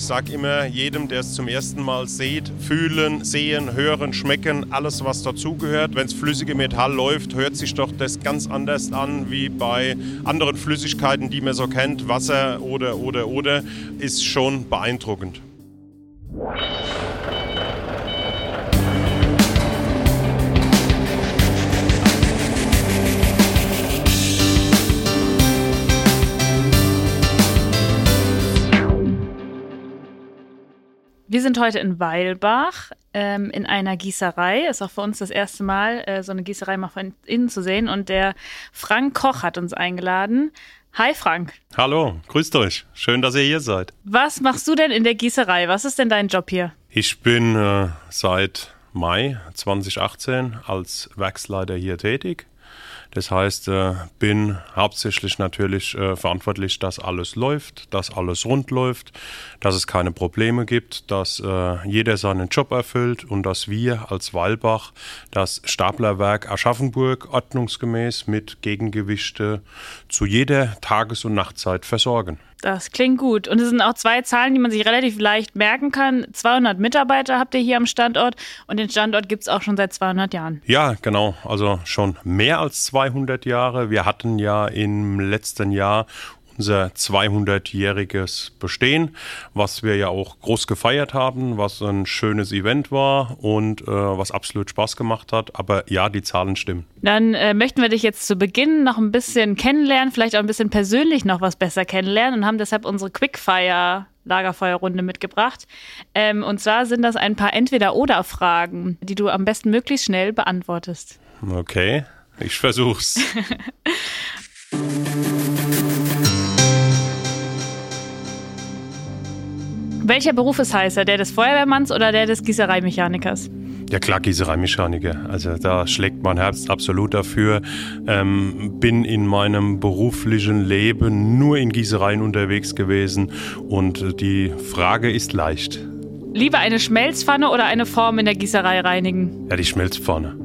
Ich sage immer jedem, der es zum ersten Mal sieht, fühlen, sehen, hören, schmecken, alles was dazugehört. Wenn es flüssige Metall läuft, hört sich doch das ganz anders an wie bei anderen Flüssigkeiten, die man so kennt. Wasser oder, oder, oder, ist schon beeindruckend. Wir sind heute in Weilbach ähm, in einer Gießerei. Ist auch für uns das erste Mal, äh, so eine Gießerei mal von innen zu sehen. Und der Frank Koch hat uns eingeladen. Hi Frank. Hallo, grüßt euch. Schön, dass ihr hier seid. Was machst du denn in der Gießerei? Was ist denn dein Job hier? Ich bin äh, seit Mai 2018 als Werksleiter hier tätig. Das heißt, äh, bin hauptsächlich natürlich äh, verantwortlich, dass alles läuft, dass alles rund läuft, dass es keine Probleme gibt, dass äh, jeder seinen Job erfüllt und dass wir als Walbach das Staplerwerk Aschaffenburg ordnungsgemäß mit Gegengewichte zu jeder Tages- und Nachtzeit versorgen. Das klingt gut. Und es sind auch zwei Zahlen, die man sich relativ leicht merken kann. 200 Mitarbeiter habt ihr hier am Standort und den Standort gibt es auch schon seit 200 Jahren. Ja, genau. Also schon mehr als 200 Jahre. Wir hatten ja im letzten Jahr unser 200-jähriges Bestehen, was wir ja auch groß gefeiert haben, was ein schönes Event war und äh, was absolut Spaß gemacht hat. Aber ja, die Zahlen stimmen. Dann äh, möchten wir dich jetzt zu Beginn noch ein bisschen kennenlernen, vielleicht auch ein bisschen persönlich noch was besser kennenlernen und haben deshalb unsere Quickfire Lagerfeuerrunde mitgebracht. Ähm, und zwar sind das ein paar Entweder-Oder-Fragen, die du am besten möglichst schnell beantwortest. Okay, ich versuch's. Welcher Beruf ist heißer, der des Feuerwehrmanns oder der des Gießereimechanikers? Ja klar, Gießereimechaniker. Also da schlägt mein Herz absolut dafür. Ähm, bin in meinem beruflichen Leben nur in Gießereien unterwegs gewesen und die Frage ist leicht. Lieber eine Schmelzpfanne oder eine Form in der Gießerei reinigen? Ja, die Schmelzpfanne.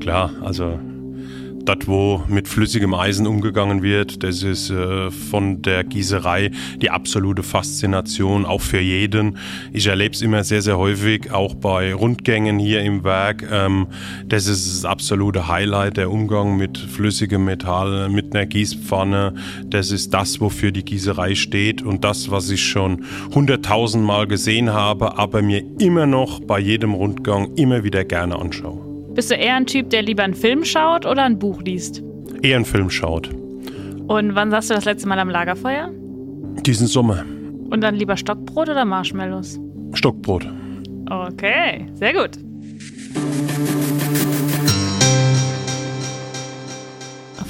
Klar, also dort wo mit flüssigem Eisen umgegangen wird, das ist äh, von der Gießerei die absolute Faszination, auch für jeden. Ich erlebe es immer sehr, sehr häufig, auch bei Rundgängen hier im Werk. Ähm, das ist das absolute Highlight, der Umgang mit flüssigem Metall, mit einer Gießpfanne. Das ist das, wofür die Gießerei steht und das, was ich schon hunderttausend Mal gesehen habe, aber mir immer noch bei jedem Rundgang immer wieder gerne anschaue. Bist du eher ein Typ, der lieber einen Film schaut oder ein Buch liest? Eher einen Film schaut. Und wann saßt du das letzte Mal am Lagerfeuer? Diesen Sommer. Und dann lieber Stockbrot oder Marshmallows? Stockbrot. Okay, sehr gut.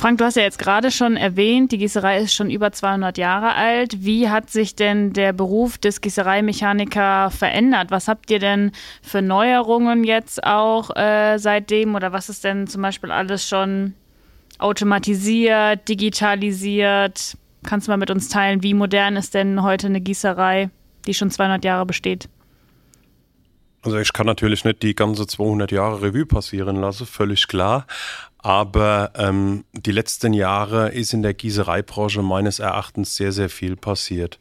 Frank, du hast ja jetzt gerade schon erwähnt, die Gießerei ist schon über 200 Jahre alt. Wie hat sich denn der Beruf des Gießereimechaniker verändert? Was habt ihr denn für Neuerungen jetzt auch äh, seitdem? Oder was ist denn zum Beispiel alles schon automatisiert, digitalisiert? Kannst du mal mit uns teilen, wie modern ist denn heute eine Gießerei, die schon 200 Jahre besteht? Also ich kann natürlich nicht die ganze 200 Jahre Revue passieren lassen, völlig klar. Aber ähm, die letzten Jahre ist in der Gießereibranche meines Erachtens sehr, sehr viel passiert.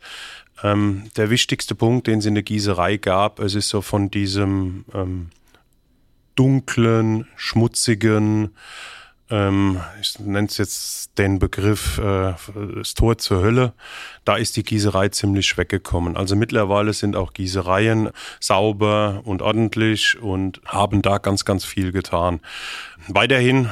Ähm, der wichtigste Punkt, den es in der Gießerei gab, es ist so von diesem ähm, dunklen, schmutzigen, ähm, ich nenne es jetzt den Begriff äh, das Tor zur Hölle, da ist die Gießerei ziemlich weggekommen. Also mittlerweile sind auch Gießereien sauber und ordentlich und haben da ganz, ganz viel getan. Weiterhin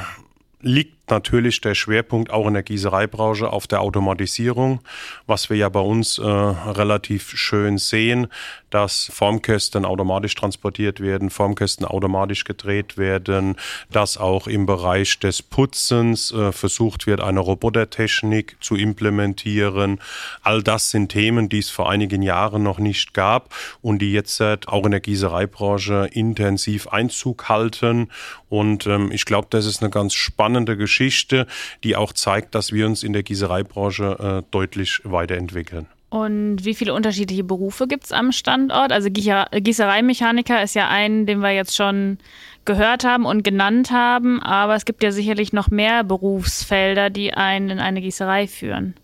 liegt natürlich der Schwerpunkt auch in der Gießereibranche auf der Automatisierung, was wir ja bei uns äh, relativ schön sehen, dass Formkästen automatisch transportiert werden, Formkästen automatisch gedreht werden, dass auch im Bereich des Putzens äh, versucht wird, eine Robotertechnik zu implementieren. All das sind Themen, die es vor einigen Jahren noch nicht gab und die jetzt auch in der Gießereibranche intensiv Einzug halten. Und ähm, ich glaube, das ist eine ganz spannende Geschichte Geschichte, die auch zeigt, dass wir uns in der Gießereibranche äh, deutlich weiterentwickeln. Und wie viele unterschiedliche Berufe gibt es am Standort? Also Gießereimechaniker ist ja ein, den wir jetzt schon gehört haben und genannt haben, aber es gibt ja sicherlich noch mehr Berufsfelder, die einen in eine Gießerei führen.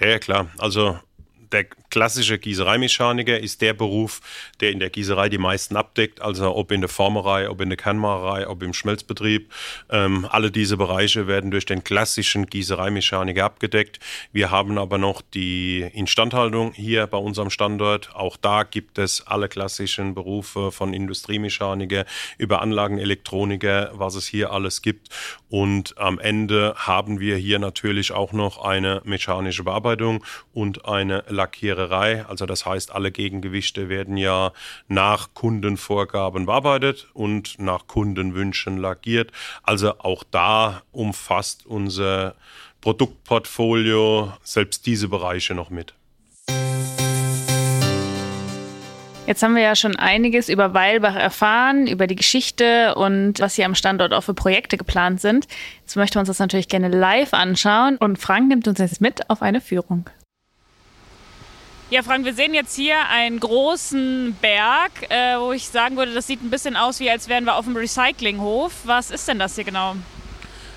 Ja, ja klar. Also der klassischer Gießereimechaniker ist der Beruf, der in der Gießerei die meisten abdeckt, also ob in der Formerei, ob in der Kernmacherei, ob im Schmelzbetrieb. Ähm, alle diese Bereiche werden durch den klassischen Gießereimechaniker abgedeckt. Wir haben aber noch die Instandhaltung hier bei unserem Standort. Auch da gibt es alle klassischen Berufe von Industriemechaniker über Anlagenelektroniker, was es hier alles gibt. Und am Ende haben wir hier natürlich auch noch eine mechanische Bearbeitung und eine Lackiererei. Also das heißt, alle Gegengewichte werden ja nach Kundenvorgaben bearbeitet und nach Kundenwünschen lackiert. Also auch da umfasst unser Produktportfolio selbst diese Bereiche noch mit. Jetzt haben wir ja schon einiges über Weilbach erfahren, über die Geschichte und was hier am Standort auch für Projekte geplant sind. Jetzt möchten wir uns das natürlich gerne live anschauen und Frank nimmt uns jetzt mit auf eine Führung. Ja, Frank, wir sehen jetzt hier einen großen Berg, äh, wo ich sagen würde, das sieht ein bisschen aus, wie als wären wir auf dem Recyclinghof. Was ist denn das hier genau?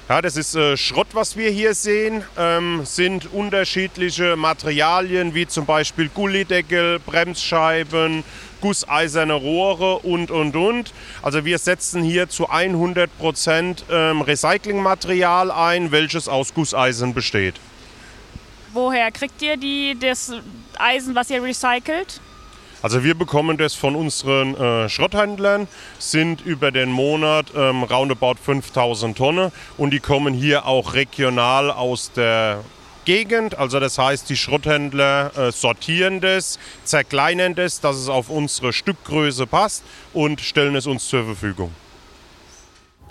Ja, das ist äh, Schrott, was wir hier sehen. Ähm, sind unterschiedliche Materialien wie zum Beispiel Gullideckel, Bremsscheiben, gusseiserne Rohre und, und, und. Also wir setzen hier zu 100 Prozent ähm, Recyclingmaterial ein, welches aus Gusseisen besteht. Woher kriegt ihr die, das Eisen, was ihr recycelt? Also wir bekommen das von unseren äh, Schrotthändlern, sind über den Monat ähm, roundabout 5000 Tonnen und die kommen hier auch regional aus der Gegend. Also das heißt, die Schrotthändler äh, sortieren das, zerkleinern das, dass es auf unsere Stückgröße passt und stellen es uns zur Verfügung.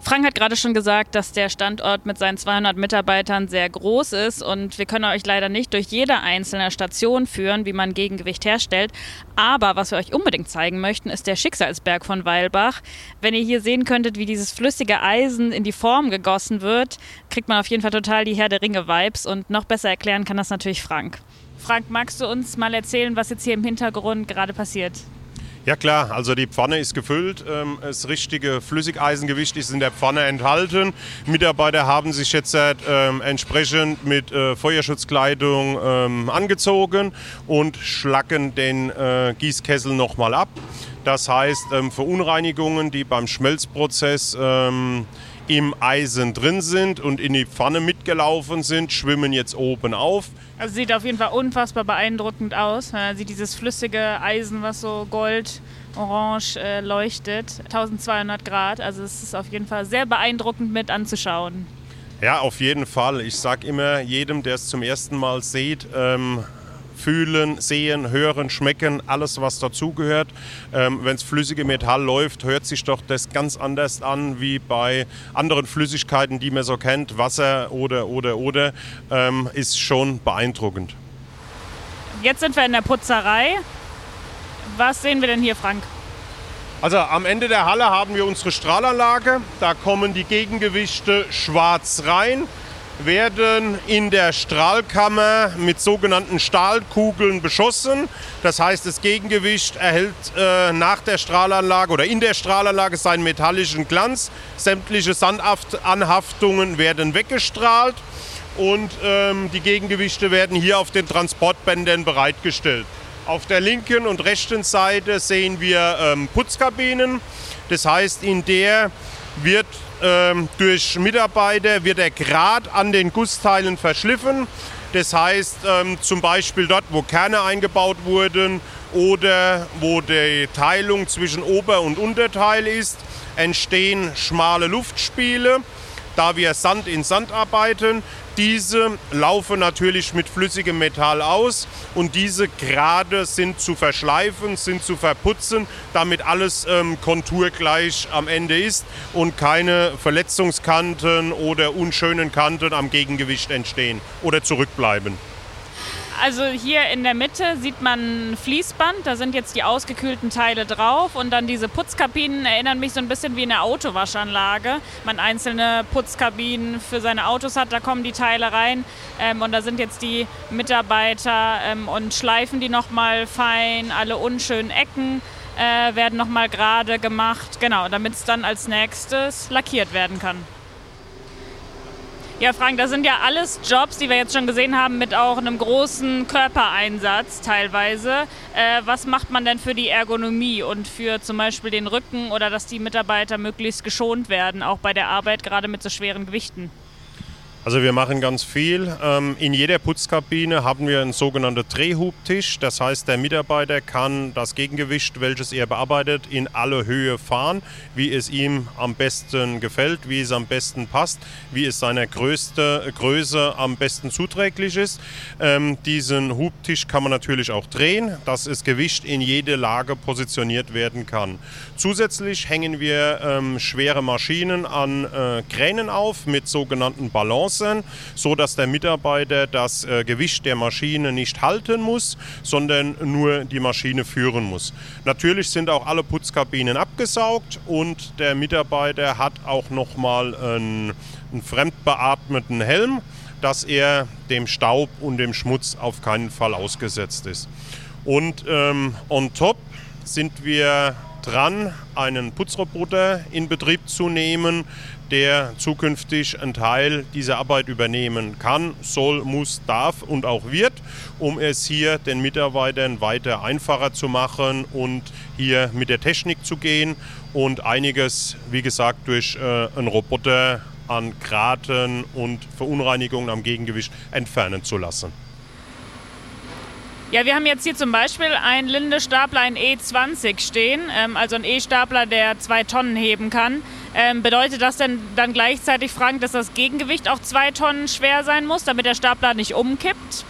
Frank hat gerade schon gesagt, dass der Standort mit seinen 200 Mitarbeitern sehr groß ist und wir können euch leider nicht durch jede einzelne Station führen, wie man Gegengewicht herstellt. Aber was wir euch unbedingt zeigen möchten, ist der Schicksalsberg von Weilbach. Wenn ihr hier sehen könntet, wie dieses flüssige Eisen in die Form gegossen wird, kriegt man auf jeden Fall total die Herr der Ringe-Vibes und noch besser erklären kann das natürlich Frank. Frank, magst du uns mal erzählen, was jetzt hier im Hintergrund gerade passiert? Ja klar, also die Pfanne ist gefüllt, ähm, das richtige Flüssigeisengewicht ist in der Pfanne enthalten. Mitarbeiter haben sich jetzt ähm, entsprechend mit äh, Feuerschutzkleidung ähm, angezogen und schlacken den äh, Gießkessel nochmal ab. Das heißt, Verunreinigungen, die beim Schmelzprozess im Eisen drin sind und in die Pfanne mitgelaufen sind, schwimmen jetzt oben auf. Also sieht auf jeden Fall unfassbar beeindruckend aus. Man sieht dieses flüssige Eisen, was so gold, orange äh, leuchtet. 1200 Grad. Also es ist auf jeden Fall sehr beeindruckend mit anzuschauen. Ja, auf jeden Fall. Ich sage immer jedem, der es zum ersten Mal sieht, ähm, fühlen, sehen, hören, schmecken, alles was dazugehört. Ähm, Wenn es flüssige Metall läuft, hört sich doch das ganz anders an wie bei anderen Flüssigkeiten, die man so kennt. Wasser oder, oder, oder, ähm, ist schon beeindruckend. Jetzt sind wir in der Putzerei. Was sehen wir denn hier, Frank? Also am Ende der Halle haben wir unsere Strahlanlage. Da kommen die Gegengewichte schwarz rein werden in der Strahlkammer mit sogenannten Stahlkugeln beschossen. Das heißt, das Gegengewicht erhält äh, nach der Strahlanlage oder in der Strahlanlage seinen metallischen Glanz. Sämtliche Sandanhaftungen werden weggestrahlt und ähm, die Gegengewichte werden hier auf den Transportbändern bereitgestellt. Auf der linken und rechten Seite sehen wir ähm, Putzkabinen. Das heißt, in der wird ähm, durch Mitarbeiter wird der Grad an den Gussteilen verschliffen. Das heißt ähm, zum Beispiel dort, wo Kerne eingebaut wurden oder wo die Teilung zwischen Ober- und Unterteil ist, entstehen schmale Luftspiele. Da wir Sand in Sand arbeiten, diese laufen natürlich mit flüssigem Metall aus und diese Grade sind zu verschleifen, sind zu verputzen, damit alles ähm, konturgleich am Ende ist und keine Verletzungskanten oder unschönen Kanten am Gegengewicht entstehen oder zurückbleiben. Also hier in der Mitte sieht man Fließband, da sind jetzt die ausgekühlten Teile drauf und dann diese Putzkabinen erinnern mich so ein bisschen wie eine Autowaschanlage. Man einzelne Putzkabinen für seine Autos hat, da kommen die Teile rein ähm, und da sind jetzt die Mitarbeiter ähm, und schleifen die nochmal fein, alle unschönen Ecken äh, werden nochmal gerade gemacht, genau, damit es dann als nächstes lackiert werden kann. Ja, Frank, das sind ja alles Jobs, die wir jetzt schon gesehen haben, mit auch einem großen Körpereinsatz teilweise. Äh, was macht man denn für die Ergonomie und für zum Beispiel den Rücken oder dass die Mitarbeiter möglichst geschont werden, auch bei der Arbeit, gerade mit so schweren Gewichten? Also wir machen ganz viel. Ähm, in jeder Putzkabine haben wir einen sogenannten Drehhubtisch. Das heißt, der Mitarbeiter kann das Gegengewicht, welches er bearbeitet, in alle Höhe fahren, wie es ihm am besten gefällt, wie es am besten passt, wie es seiner größte, Größe am besten zuträglich ist. Ähm, diesen Hubtisch kann man natürlich auch drehen, dass das Gewicht in jede Lage positioniert werden kann. Zusätzlich hängen wir ähm, schwere Maschinen an äh, Kränen auf mit sogenannten Balance lassen, so dass der Mitarbeiter das äh, Gewicht der Maschine nicht halten muss, sondern nur die Maschine führen muss. Natürlich sind auch alle Putzkabinen abgesaugt und der Mitarbeiter hat auch noch mal einen, einen fremdbeatmeten Helm, dass er dem Staub und dem Schmutz auf keinen Fall ausgesetzt ist. Und ähm, on top sind wir dran, einen Putzroboter in Betrieb zu nehmen, der zukünftig einen Teil dieser Arbeit übernehmen kann, soll, muss, darf und auch wird, um es hier den Mitarbeitern weiter einfacher zu machen und hier mit der Technik zu gehen und einiges, wie gesagt, durch äh, einen Roboter an Graten und Verunreinigungen am Gegengewicht entfernen zu lassen. Ja, wir haben jetzt hier zum Beispiel einen Linde-Stapler, ein E20 stehen, ähm, also ein E-Stapler, der zwei Tonnen heben kann. Ähm, bedeutet das denn dann gleichzeitig, Frank, dass das Gegengewicht auch zwei Tonnen schwer sein muss, damit der Stapler nicht umkippt?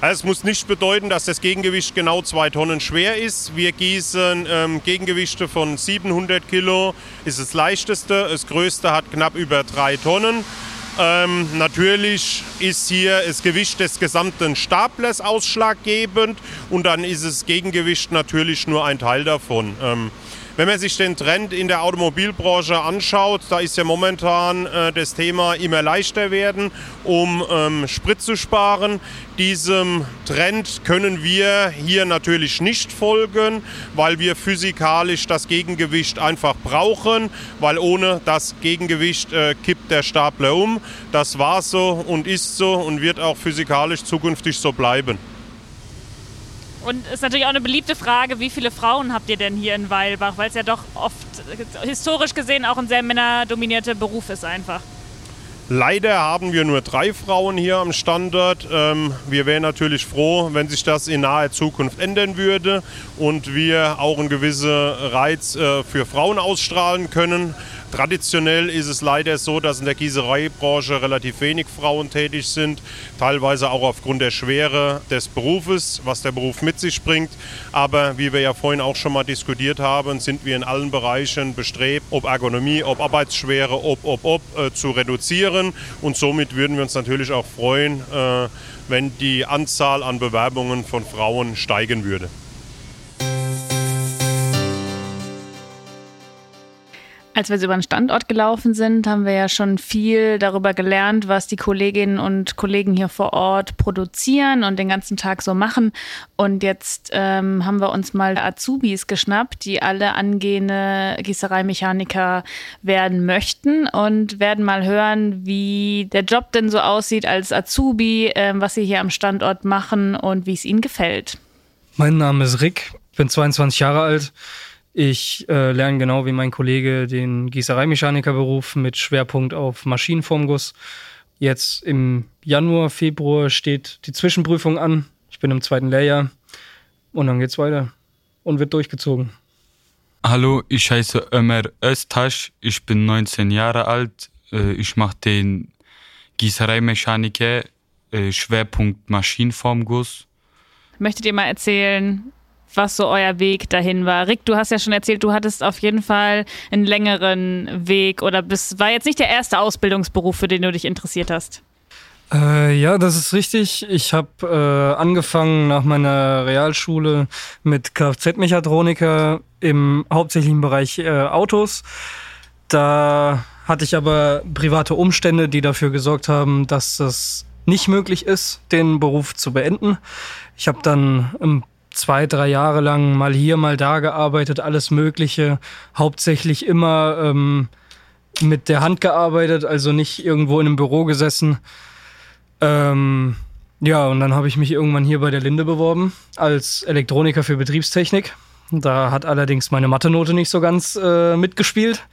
Also es muss nicht bedeuten, dass das Gegengewicht genau zwei Tonnen schwer ist. Wir gießen ähm, Gegengewichte von 700 Kilo, ist das leichteste. Das größte hat knapp über drei Tonnen. Ähm, natürlich ist hier das Gewicht des gesamten Staplers ausschlaggebend und dann ist das Gegengewicht natürlich nur ein Teil davon. Ähm, wenn man sich den Trend in der Automobilbranche anschaut, da ist ja momentan äh, das Thema immer leichter werden, um ähm, Sprit zu sparen. Diesem Trend können wir hier natürlich nicht folgen, weil wir physikalisch das Gegengewicht einfach brauchen, weil ohne das Gegengewicht äh, kippt der Stapler um. Das war so und ist so und wird auch physikalisch zukünftig so bleiben. Und ist natürlich auch eine beliebte Frage, wie viele Frauen habt ihr denn hier in Weilbach? Weil es ja doch oft historisch gesehen auch ein sehr männerdominierter Beruf ist einfach. Leider haben wir nur drei Frauen hier am Standort. Ähm, wir wären natürlich froh, wenn sich das in naher Zukunft ändern würde und wir auch einen gewissen Reiz äh, für Frauen ausstrahlen können. Traditionell ist es leider so, dass in der Gießereibranche relativ wenig Frauen tätig sind, teilweise auch aufgrund der Schwere des Berufes, was der Beruf mit sich bringt. Aber wie wir ja vorhin auch schon mal diskutiert haben, sind wir in allen Bereichen bestrebt, ob Ergonomie, ob Arbeitsschwere, ob, ob, ob äh, zu reduzieren. Und somit würden wir uns natürlich auch freuen, äh, wenn die Anzahl an Bewerbungen von Frauen steigen würde. Als wir über den Standort gelaufen sind, haben wir ja schon viel darüber gelernt, was die Kolleginnen und Kollegen hier vor Ort produzieren und den ganzen Tag so machen. Und jetzt ähm, haben wir uns mal Azubis geschnappt, die alle angehende Gießereimechaniker werden möchten und werden mal hören, wie der Job denn so aussieht als Azubi, äh, was sie hier am Standort machen und wie es ihnen gefällt. Mein Name ist Rick, bin 22 Jahre alt ich äh, lerne genau wie mein Kollege den Gießereimechanikerberuf mit Schwerpunkt auf Maschinenformguss. Jetzt im Januar, Februar steht die Zwischenprüfung an. Ich bin im zweiten Lehrjahr und dann geht's weiter und wird durchgezogen. Hallo, ich heiße Ömer Öztaş. Ich bin 19 Jahre alt. Äh, ich mache den Gießereimechaniker, äh, Schwerpunkt Maschinenformguss. Möchtet ihr mal erzählen, was so euer Weg dahin war. Rick, du hast ja schon erzählt, du hattest auf jeden Fall einen längeren Weg oder bist, war jetzt nicht der erste Ausbildungsberuf, für den du dich interessiert hast. Äh, ja, das ist richtig. Ich habe äh, angefangen nach meiner Realschule mit Kfz-Mechatroniker im hauptsächlichen Bereich äh, Autos. Da hatte ich aber private Umstände, die dafür gesorgt haben, dass das nicht möglich ist, den Beruf zu beenden. Ich habe dann im zwei, drei Jahre lang mal hier, mal da gearbeitet, alles Mögliche. Hauptsächlich immer ähm, mit der Hand gearbeitet, also nicht irgendwo in einem Büro gesessen. Ähm, ja, und dann habe ich mich irgendwann hier bei der Linde beworben als Elektroniker für Betriebstechnik. Da hat allerdings meine Mathe-Note nicht so ganz äh, mitgespielt.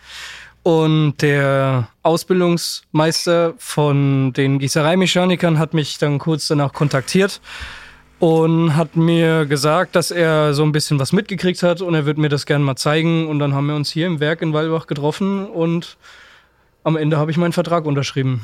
Und der Ausbildungsmeister von den Gießereimechanikern hat mich dann kurz danach kontaktiert und hat mir gesagt, dass er so ein bisschen was mitgekriegt hat und er wird mir das gerne mal zeigen. Und dann haben wir uns hier im Werk in Walbach getroffen und am Ende habe ich meinen Vertrag unterschrieben.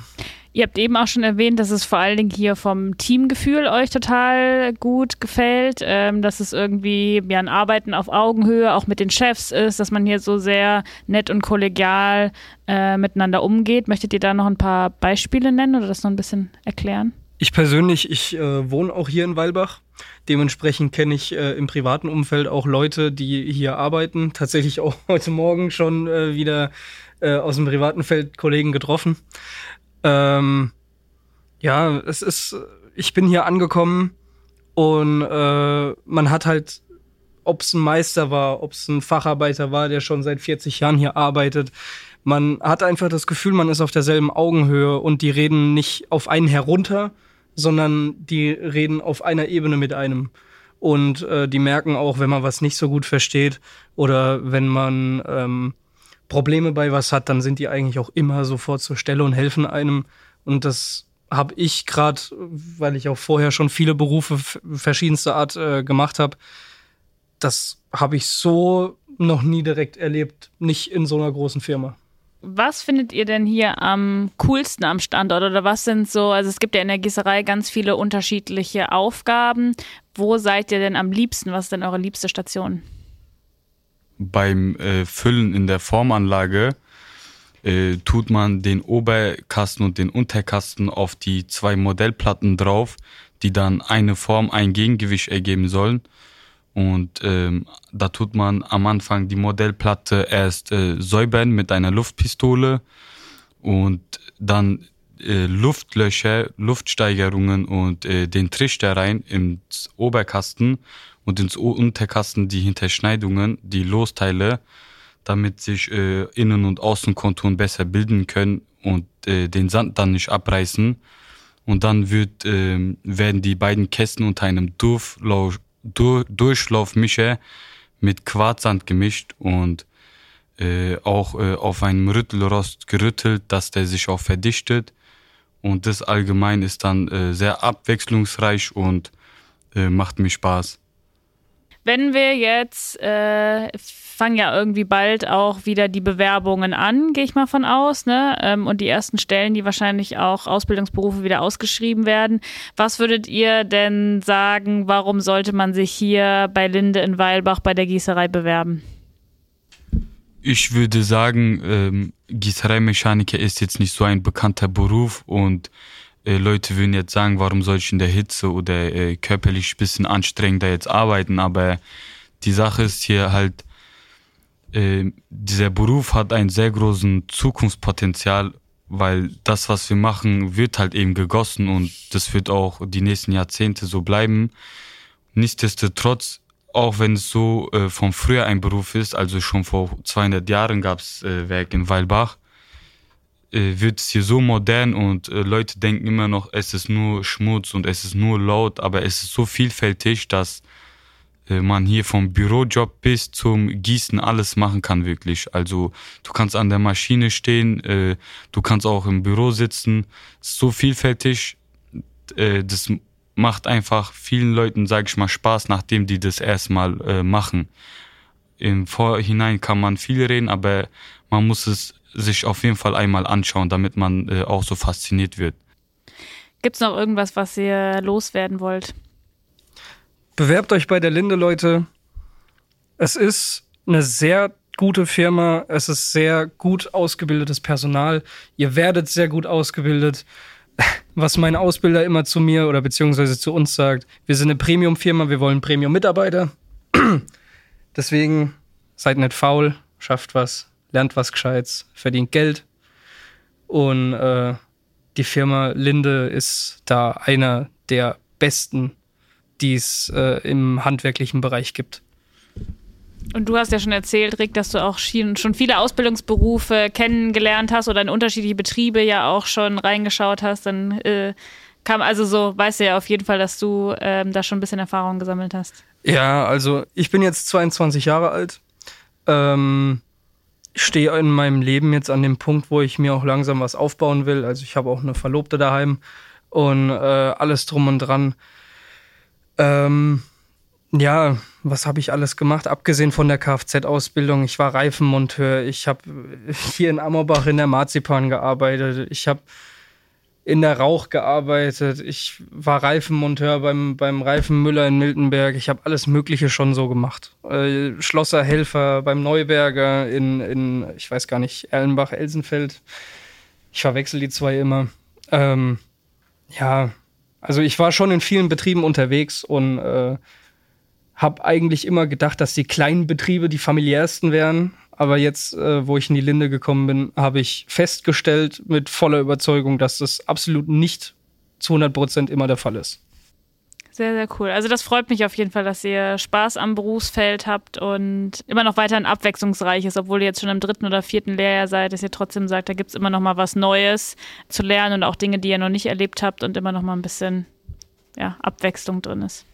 Ihr habt eben auch schon erwähnt, dass es vor allen Dingen hier vom Teamgefühl euch total gut gefällt, ähm, dass es irgendwie ja, ein Arbeiten auf Augenhöhe auch mit den Chefs ist, dass man hier so sehr nett und kollegial äh, miteinander umgeht. Möchtet ihr da noch ein paar Beispiele nennen oder das noch ein bisschen erklären? Ich persönlich, ich äh, wohne auch hier in Weilbach. Dementsprechend kenne ich äh, im privaten Umfeld auch Leute, die hier arbeiten. Tatsächlich auch heute Morgen schon äh, wieder äh, aus dem privaten Feld Kollegen getroffen. Ähm, ja, es ist, ich bin hier angekommen und äh, man hat halt, ob es ein Meister war, ob es ein Facharbeiter war, der schon seit 40 Jahren hier arbeitet, man hat einfach das Gefühl, man ist auf derselben Augenhöhe und die reden nicht auf einen herunter, sondern die reden auf einer Ebene mit einem. Und äh, die merken auch, wenn man was nicht so gut versteht oder wenn man ähm, Probleme bei was hat, dann sind die eigentlich auch immer sofort zur Stelle und helfen einem. Und das habe ich gerade, weil ich auch vorher schon viele Berufe verschiedenster Art äh, gemacht habe, das habe ich so noch nie direkt erlebt, nicht in so einer großen Firma. Was findet ihr denn hier am coolsten am Standort oder was sind so, also es gibt ja in der Gießerei ganz viele unterschiedliche Aufgaben. Wo seid ihr denn am liebsten? Was ist denn eure liebste Station? Beim äh, Füllen in der Formanlage äh, tut man den Oberkasten und den Unterkasten auf die zwei Modellplatten drauf, die dann eine Form, ein Gegengewicht ergeben sollen. Und ähm, da tut man am Anfang die Modellplatte erst äh, säubern mit einer Luftpistole und dann äh, Luftlöcher, Luftsteigerungen und äh, den Trichter rein ins Oberkasten und ins Unterkasten die Hinterschneidungen, die Losteile, damit sich äh, Innen- und Außenkonturen besser bilden können und äh, den Sand dann nicht abreißen. Und dann wird, äh, werden die beiden Kästen unter einem Durchlauf Dur Durchlaufmischer mit Quarzsand gemischt und äh, auch äh, auf einem Rüttelrost gerüttelt, dass der sich auch verdichtet. Und das allgemein ist dann äh, sehr abwechslungsreich und äh, macht mir Spaß. Wenn wir jetzt äh, fangen ja irgendwie bald auch wieder die Bewerbungen an, gehe ich mal von aus, ne? Ähm, und die ersten Stellen, die wahrscheinlich auch Ausbildungsberufe wieder ausgeschrieben werden. Was würdet ihr denn sagen, warum sollte man sich hier bei Linde in Weilbach bei der Gießerei bewerben? Ich würde sagen, ähm, Gießereimechaniker ist jetzt nicht so ein bekannter Beruf und äh, Leute würden jetzt sagen, warum soll ich in der Hitze oder äh, körperlich ein bisschen anstrengender jetzt arbeiten, aber die Sache ist hier halt, äh, dieser Beruf hat einen sehr großen Zukunftspotenzial, weil das, was wir machen, wird halt eben gegossen und das wird auch die nächsten Jahrzehnte so bleiben. Nichtsdestotrotz, auch wenn es so äh, von früher ein Beruf ist, also schon vor 200 Jahren gab es äh, Werk in Weilbach, äh, wird es hier so modern und äh, Leute denken immer noch, es ist nur Schmutz und es ist nur laut, aber es ist so vielfältig, dass man hier vom Bürojob bis zum Gießen alles machen kann wirklich. Also du kannst an der Maschine stehen, äh, du kannst auch im Büro sitzen. so vielfältig. Äh, das macht einfach vielen Leuten, sage ich mal, Spaß, nachdem die das erstmal äh, machen. Im Vorhinein kann man viel reden, aber man muss es sich auf jeden Fall einmal anschauen, damit man äh, auch so fasziniert wird. Gibt es noch irgendwas, was ihr loswerden wollt? Bewerbt euch bei der Linde, Leute. Es ist eine sehr gute Firma. Es ist sehr gut ausgebildetes Personal. Ihr werdet sehr gut ausgebildet. Was mein Ausbilder immer zu mir oder beziehungsweise zu uns sagt, wir sind eine Premium-Firma, wir wollen Premium-Mitarbeiter. Deswegen seid nicht faul, schafft was, lernt was Gescheites, verdient Geld. Und äh, die Firma Linde ist da einer der besten die es äh, im handwerklichen Bereich gibt. Und du hast ja schon erzählt, Rick, dass du auch schon viele Ausbildungsberufe kennengelernt hast oder in unterschiedliche Betriebe ja auch schon reingeschaut hast. Dann äh, kam also so, weißt du ja auf jeden Fall, dass du ähm, da schon ein bisschen Erfahrung gesammelt hast. Ja, also ich bin jetzt 22 Jahre alt. Ähm, stehe in meinem Leben jetzt an dem Punkt, wo ich mir auch langsam was aufbauen will. Also ich habe auch eine Verlobte daheim und äh, alles drum und dran. Ähm, ja, was habe ich alles gemacht? Abgesehen von der Kfz-Ausbildung. Ich war Reifenmonteur. Ich habe hier in Ammerbach in der Marzipan gearbeitet. Ich habe in der Rauch gearbeitet. Ich war Reifenmonteur beim, beim Reifenmüller in Miltenberg. Ich habe alles Mögliche schon so gemacht. Äh, Schlosserhelfer beim Neuberger in, in, ich weiß gar nicht, Erlenbach, Elsenfeld. Ich verwechsel die zwei immer. Ähm, ja, also ich war schon in vielen Betrieben unterwegs und äh, habe eigentlich immer gedacht, dass die kleinen Betriebe die familiärsten wären. Aber jetzt, äh, wo ich in die Linde gekommen bin, habe ich festgestellt mit voller Überzeugung, dass das absolut nicht zu 100 Prozent immer der Fall ist. Sehr, sehr cool. Also das freut mich auf jeden Fall, dass ihr Spaß am Berufsfeld habt und immer noch weiterhin abwechslungsreich ist, obwohl ihr jetzt schon im dritten oder vierten Lehrjahr seid, dass ihr trotzdem sagt, da gibt es immer noch mal was Neues zu lernen und auch Dinge, die ihr noch nicht erlebt habt und immer noch mal ein bisschen ja, Abwechslung drin ist.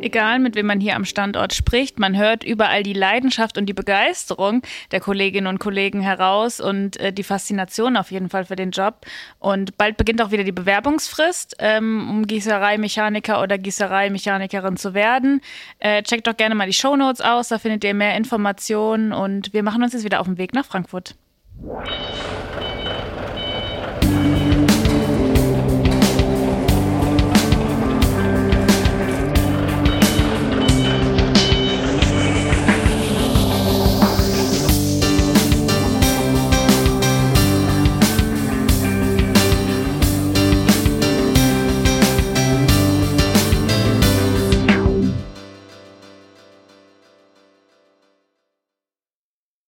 Egal, mit wem man hier am Standort spricht, man hört überall die Leidenschaft und die Begeisterung der Kolleginnen und Kollegen heraus und äh, die Faszination auf jeden Fall für den Job. Und bald beginnt auch wieder die Bewerbungsfrist, ähm, um Gießereimechaniker oder Gießereimechanikerin zu werden. Äh, checkt doch gerne mal die Shownotes aus, da findet ihr mehr Informationen und wir machen uns jetzt wieder auf den Weg nach Frankfurt.